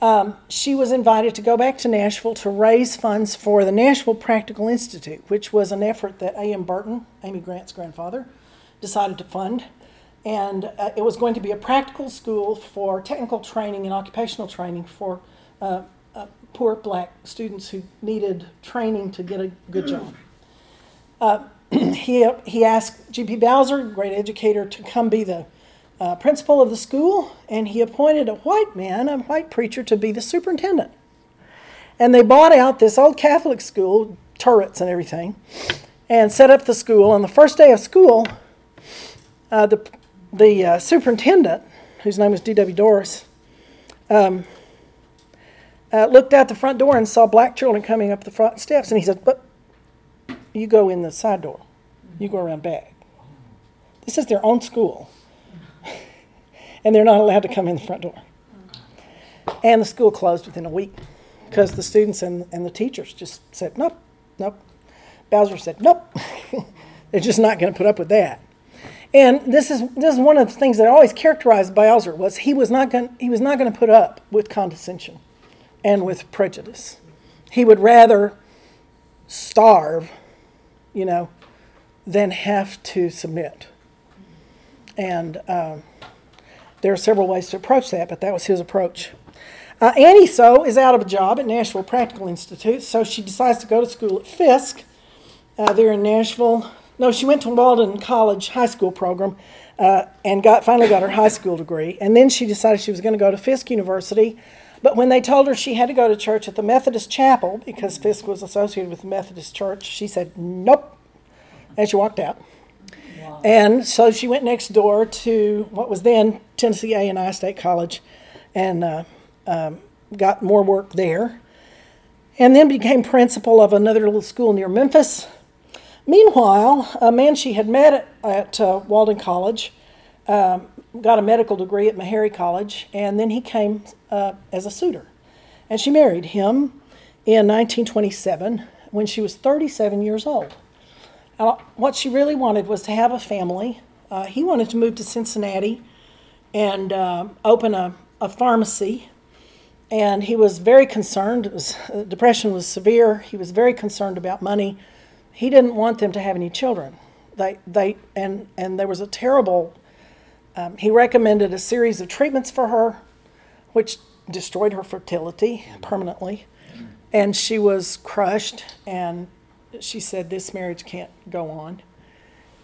um, she was invited to go back to Nashville to raise funds for the Nashville Practical Institute, which was an effort that A.M. Burton, Amy Grant's grandfather, decided to fund. And uh, it was going to be a practical school for technical training and occupational training for uh, uh, poor black students who needed training to get a good job. Uh, he, he asked G.P. Bowser, great educator, to come be the uh, principal of the school, and he appointed a white man, a white preacher, to be the superintendent. And they bought out this old Catholic school, turrets and everything, and set up the school. On the first day of school, uh, the, the uh, superintendent, whose name was D.W. Doris, um, uh, looked out the front door and saw black children coming up the front steps, and he said, "But you go in the side door. You go around back. This is their own school, and they're not allowed to come in the front door." And the school closed within a week because the students and, and the teachers just said, "Nope, nope." Bowser said, "Nope." they're just not going to put up with that. And this is this is one of the things that always characterized Bowser was he was not going he was not going to put up with condescension and with prejudice. He would rather starve, you know, than have to submit. And um, there are several ways to approach that, but that was his approach. Uh, Annie So is out of a job at Nashville Practical Institute, so she decides to go to school at Fisk. Uh, there in Nashville. No, she went to Walden College high school program uh, and got finally got her high school degree. And then she decided she was going to go to Fisk University, But when they told her she had to go to church at the Methodist chapel because Fisk was associated with the Methodist church, she said, nope. And she walked out. And so she went next door to what was then Tennessee A&I State College and uh, um, got more work there. And then became principal of another little school near Memphis. Meanwhile, a man she had met at, at uh, Walden College um, got a medical degree at Meharry College, and then he came uh, as a suitor. And she married him in 1927 when she was 37 years old. Now, what she really wanted was to have a family. Uh, he wanted to move to Cincinnati and uh, open a, a pharmacy. And he was very concerned. Was, uh, depression was severe. He was very concerned about money. He didn't want them to have any children. They, they, and, and there was a terrible um, he recommended a series of treatments for her, which destroyed her fertility permanently. And she was crushed, and she said, This marriage can't go on.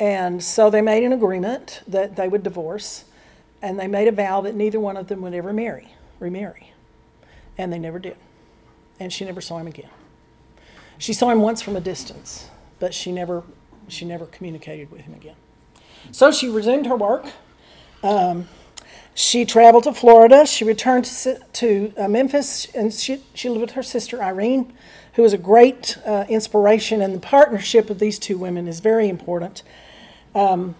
And so they made an agreement that they would divorce, and they made a vow that neither one of them would ever marry, remarry. And they never did. And she never saw him again. She saw him once from a distance, but she never, she never communicated with him again. So she resumed her work um, she traveled to Florida. She returned to, to uh, Memphis, and she, she lived with her sister Irene, who was a great uh, inspiration. And the partnership of these two women is very important. Um,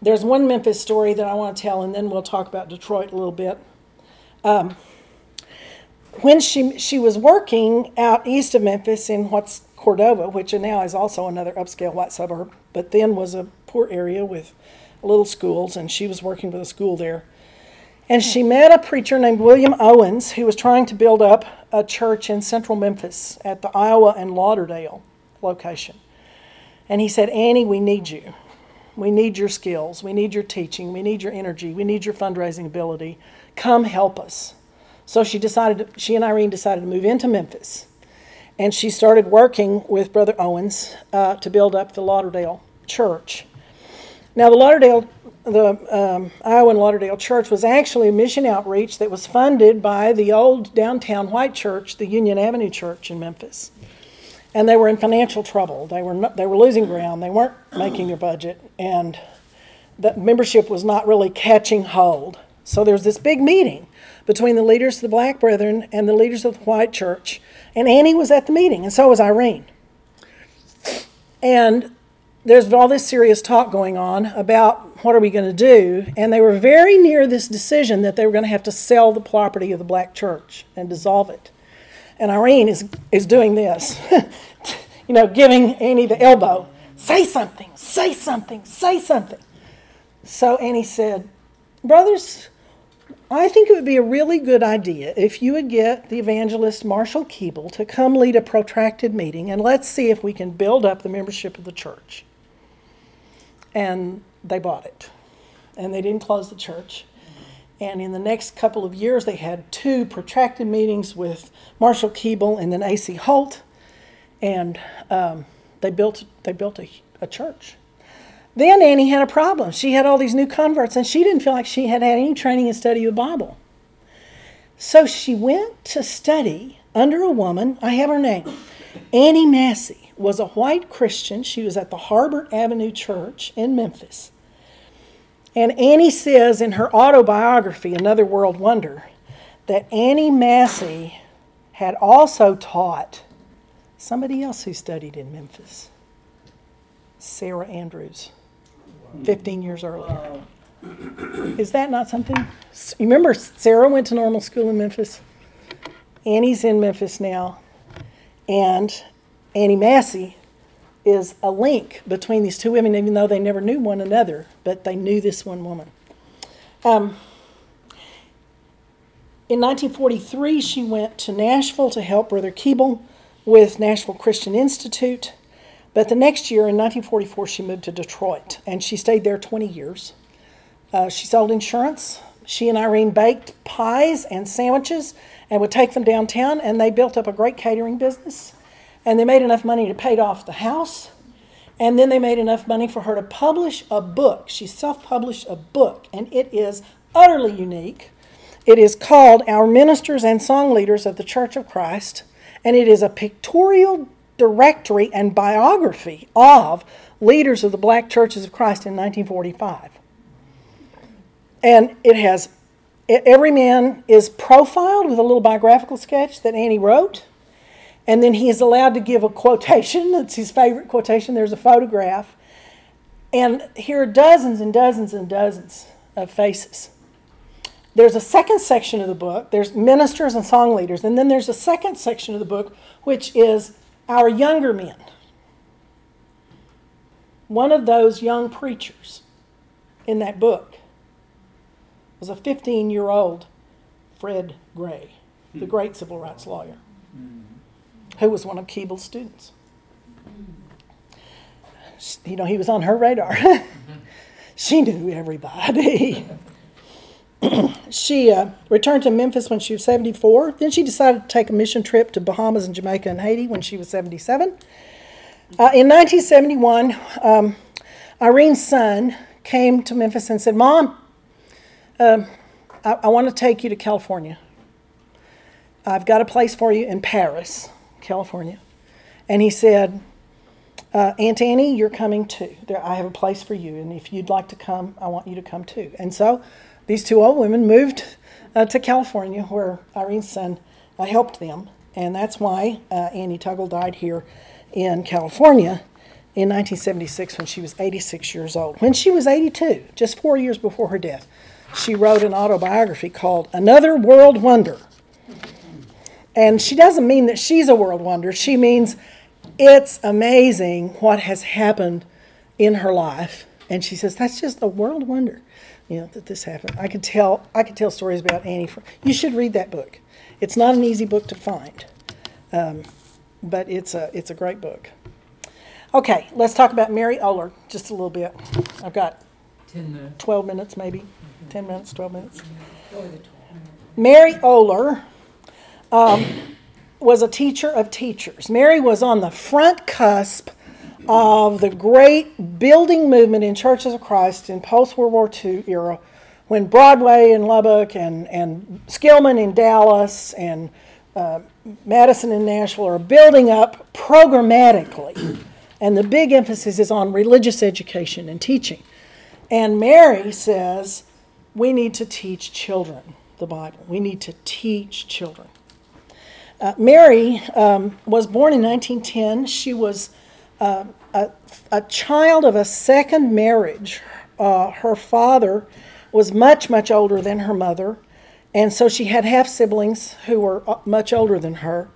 there's one Memphis story that I want to tell, and then we'll talk about Detroit a little bit. Um, when she she was working out east of Memphis in what's Cordova, which now is also another upscale white suburb, but then was a poor area with little schools, and she was working with a school there. And she met a preacher named William Owens who was trying to build up a church in central Memphis at the Iowa and Lauderdale location. And he said, Annie, we need you. We need your skills. We need your teaching. We need your energy. We need your fundraising ability. Come help us. So she decided, she and Irene decided to move into Memphis. And she started working with Brother Owens uh, to build up the Lauderdale church. Now, the Lauderdale, the um, Iowa and Lauderdale Church was actually a mission outreach that was funded by the old downtown white church, the Union Avenue Church in Memphis. And they were in financial trouble. They were, not, they were losing ground. They weren't making their budget. And the membership was not really catching hold. So there was this big meeting between the leaders of the black brethren and the leaders of the white church. And Annie was at the meeting, and so was Irene. And there's all this serious talk going on about what are we going to do and they were very near this decision that they were going to have to sell the property of the black church and dissolve it. And irene is, is doing this you know giving annie the elbow. Say something say something say something. So annie said brothers I think it would be a really good idea if you would get the evangelist Marshall Keeble to come lead a protracted meeting and let's see if we can build up the membership of the church and they bought it. And they didn't close the church. And in the next couple of years, they had two protracted meetings with Marshall Keeble and then A.C. Holt, and um, they built they built a, a church. Then Annie had a problem. She had all these new converts, and she didn't feel like she had had any training in study of the Bible. So she went to study under a woman. I have her name, Annie Massey was a white Christian. She was at the Harbor Avenue Church in Memphis. And Annie says in her autobiography, Another World Wonder, that Annie Massey had also taught somebody else who studied in Memphis, Sarah Andrews, 15 years earlier. Is that not something? You remember Sarah went to normal school in Memphis? Annie's in Memphis now. And Annie Massey is a link between these two women, even though they never knew one another, but they knew this one woman. Um, in 1943, she went to Nashville to help Brother Keeble with Nashville Christian Institute. But the next year, in 1944, she moved to Detroit, and she stayed there 20 years. Uh, she sold insurance. She and Irene baked pies and sandwiches and would take them downtown, and they built up a great catering business and they made enough money to pay off the house. And then they made enough money for her to publish a book. She self published a book, and it is utterly unique. It is called Our Ministers and Song Leaders of the Church of Christ, and it is a pictorial directory and biography of leaders of the black churches of Christ in 1945. And it has every man is profiled with a little biographical sketch that Annie wrote. And then he is allowed to give a quotation. It's his favorite quotation. There's a photograph. And here are dozens and dozens and dozens of faces. There's a second section of the book. There's ministers and song leaders. And then there's a second section of the book, which is our younger men. One of those young preachers in that book was a 15 year old Fred Gray, the hmm. great civil rights lawyer, hmm. Who was one of Keeble's students. You know, he was on her radar. she knew everybody. she uh, returned to Memphis when she was 74. Then she decided to take a mission trip to Bahamas and Jamaica and Haiti when she was 77. Uh, in 1971, um, Irene's son came to Memphis and said, Mom, um, I, I want to take you to California. I've got a place for you in Perris, California. And he said, uh, Aunt Annie, you're coming too. There, I have a place for you, and if you'd like to come, I want you to come too. And so these two old women moved uh, to California, where Irene's son uh, helped them, and that's why uh, Annie Tuggle died here in California in 1976 when she was 86 years old. When she was 82, just four years before her death, she wrote an autobiography called Another World Wonder. And she doesn't mean that she's a world wonder. She means it's amazing what has happened in her life. And she says, that's just a world wonder, you know, that this happened. I could tell, I could tell stories about Annie. For, you should read that book. It's not an easy book to find, um, but it's a, it's a great book. Okay, let's talk about Mary Oler just a little bit. I've got Ten minutes. 12 minutes, maybe 10 minutes, 12 minutes. Mary Oler um, was a teacher of teachers. Mary was on the front cusp of the great building movement in Churches of Christ in post World War II era when Broadway in Lubbock and, and Skillman in Dallas and uh, Madison in Nashville are building up programmatically. And the big emphasis is on religious education and teaching. And Mary says, we need to teach children the Bible. We need to teach children. Uh, Mary um, was born in 1910. She was uh, a, a, child of a second marriage. Uh, her father was much, much older than her mother, and so she had half siblings who were uh, much older than her,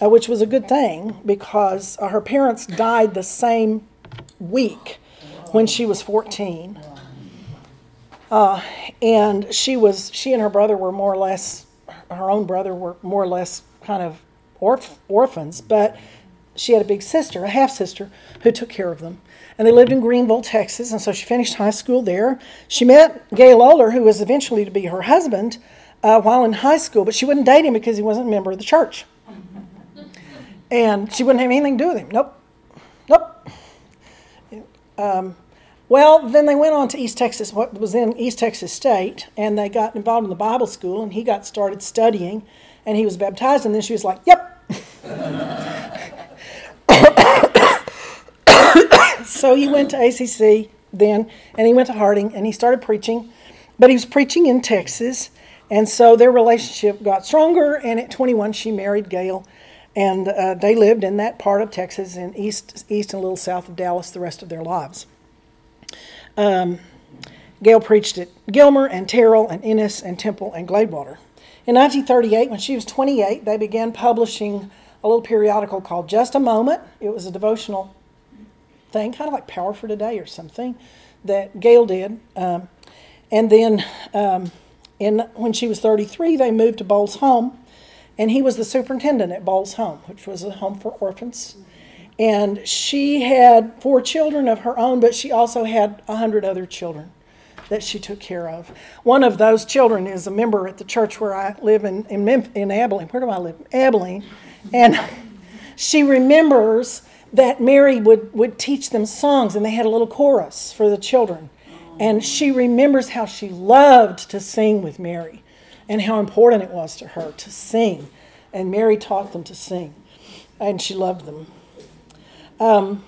uh, which was a good thing because her parents died the same week when she was 14. Uh, and she was she and her brother were more or less her own brother were more or less kind of orph- orphans but she had a big sister a half sister who took care of them. And they lived in greenville texas and so she finished high school there. She met gail oler who was eventually to be her husband uh, while in high school but she wouldn't date him because he wasn't a member of the church. And she wouldn't have anything to do with him. Nope. Nope. Um, well, then they went on to East Texas, what was in East Texas State, and they got involved in the Bible school, and he got started studying, and he was baptized, and then she was like, "Yep." so he went to ACC then, and he went to Harding, and he started preaching, but he was preaching in Texas, and so their relationship got stronger. And at 21, she married Gail, and uh, they lived in that part of Texas, in east, east and a little south of Dallas, the rest of their lives. Um, Gail preached at Gilmer and Terrell and Ennis and Temple and Gladewater. In 1938, when she was 28, they began publishing a little periodical called Just a Moment. It was a devotional thing, kind of like Power for Today or something, that Gail did. Um, and then um, in, when she was 33, they moved to Boles Home, and he was the superintendent at Boles Home, which was a home for orphans. And she had four children of her own, but she also had a hundred other children that she took care of. One of those children is a member at the church where I live in in, in Abilene. Where do I live? Abilene, and she remembers that Mary would would teach them songs, and they had a little chorus for the children. And she remembers how she loved to sing with Mary. and how important it was to her to sing. And Mary taught them to sing, and she loved them. Um,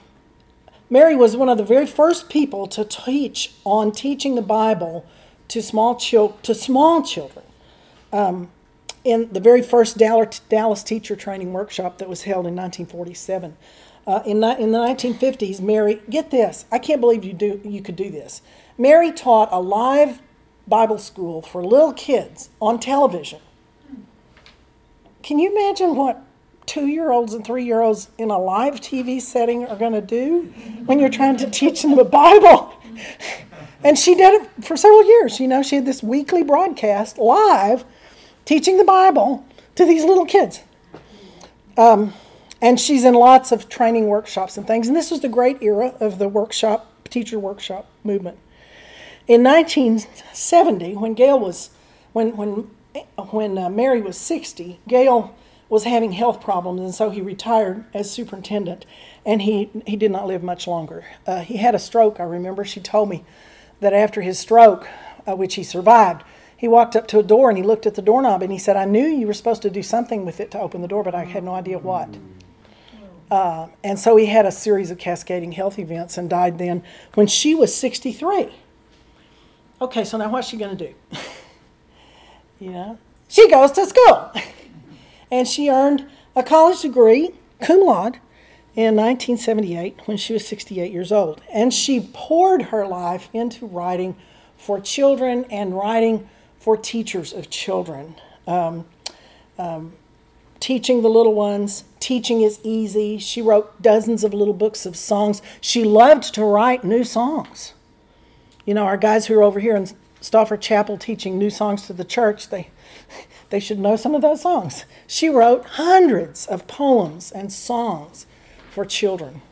Mary was one of the very first people to teach on teaching the Bible to small, chil- to small children um, in the very first Dallas, teacher training workshop that was held in 1947. Uh, in, in the 1950s, Mary, get this, I can't believe you, do, you could do this. Mary taught a live Bible school for little kids on television. Can you imagine what two year olds and three year olds in a live TV setting are going to do when you're trying to teach them the Bible? And she did it for several years. You know, she had this weekly broadcast live teaching the Bible to these little kids. Um, and she's in lots of training workshops and things. And this was the great era of the workshop, teacher workshop movement. In 1970, when Gail was, when, when, when uh, Mary was 60, Gail was having health problems, and so he retired as superintendent, and he, he did not live much longer. Uh, he had a stroke, I remember. She told me that after his stroke, uh, which he survived, he walked up to a door and he looked at the doorknob and he said, I knew you were supposed to do something with it to open the door, but I had no idea what. Uh, and so he had a series of cascading health events and died then when she was 63. Okay, so now what's she going to do? you know, she goes to school. and she earned a college degree, cum laude, in 1978 when she was 68 years old. And she poured her life into writing for children and writing for teachers of children. Um, um, teaching the little ones, teaching is easy. She wrote dozens of little books of songs. She loved to write new songs. You know, our guys who are over here in Stauffer Chapel teaching new songs to the church, they, they should know some of those songs. She wrote hundreds of poems and songs for children.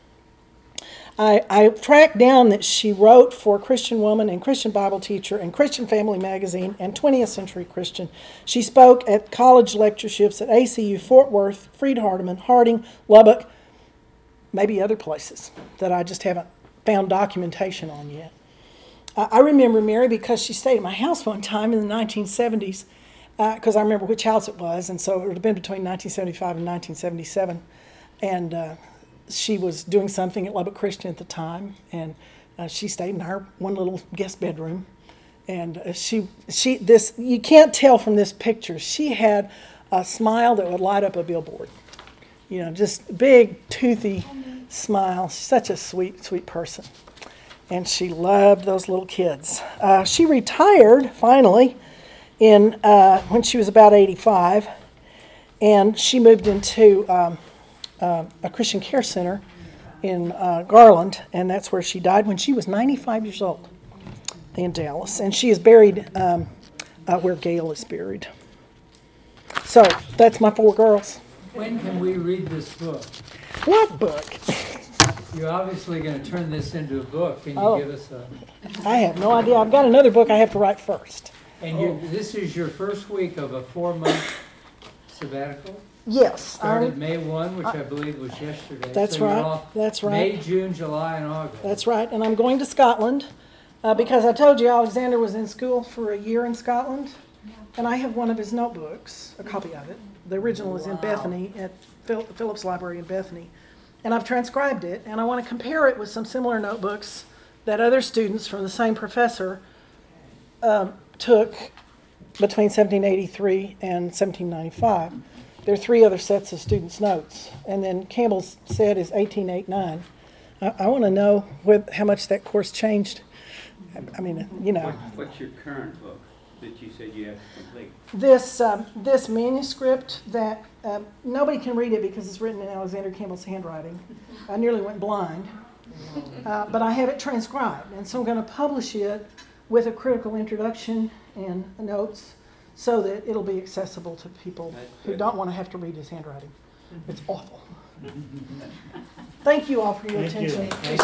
I, I tracked down that she wrote for Christian Woman and Christian Bible Teacher and Christian Family Magazine and 20th Century Christian. She spoke at college lectureships at ACU, Fort Worth, Freed Hardeman, Harding, Lubbock, maybe other places that I just haven't found documentation on yet. I I remember Mary because she stayed at my house one time in the 1970s, because I remember which house it was, and so it would have been between 1975 and 1977. And uh, she was doing something at Lubbock Christian at the time, and uh, she stayed in her one little guest bedroom. And uh, she, she, this, you can't tell from this picture, she had a smile that would light up a billboard. You know, just big, toothy smile. Such a sweet, sweet person. And she loved those little kids. Uh, she retired finally in uh, when she was about 85, and she moved into um, uh, a Christian care center in uh, Garland, and that's where she died when she was 95 years old in Dallas. And she is buried um, uh, where Gail is buried. So that's my four girls. When can we read this book? What book? You're obviously gonna turn this into a book. Can Oh. you give us a, I have no idea. I've got another book I have to write first. And you, this is your first week of a four-month sabbatical? Yes. Started I'm- May one, which I believe was yesterday. That's So you're right. off That's right. May. June, July, and August. That's right. And I'm going to Scotland uh, because I told you Alexander was in school for a year in Scotland. And I have one of his notebooks, a copy of it. The original is in Bethany at Phil- Phillips Library in Bethany. And I've transcribed it, and I want to compare it with some similar notebooks that other students from the same professor um, took between 1783 and 1795. There are three other sets of students' notes, and then Campbell's set is 1889. I, I want to know what, how much that course changed. I- mean, you know. What- What's your current book that you said you have to complete? This, um, this manuscript that um, nobody can read it because it's written in Alexander Campbell's handwriting. I nearly went blind. Uh, but I have it transcribed, and so I'm going to publish it with a critical introduction and notes so that it'll be accessible to people who don't want to have to read his handwriting. It's mm-hmm. awful. Thank you all for your Thank you. attention.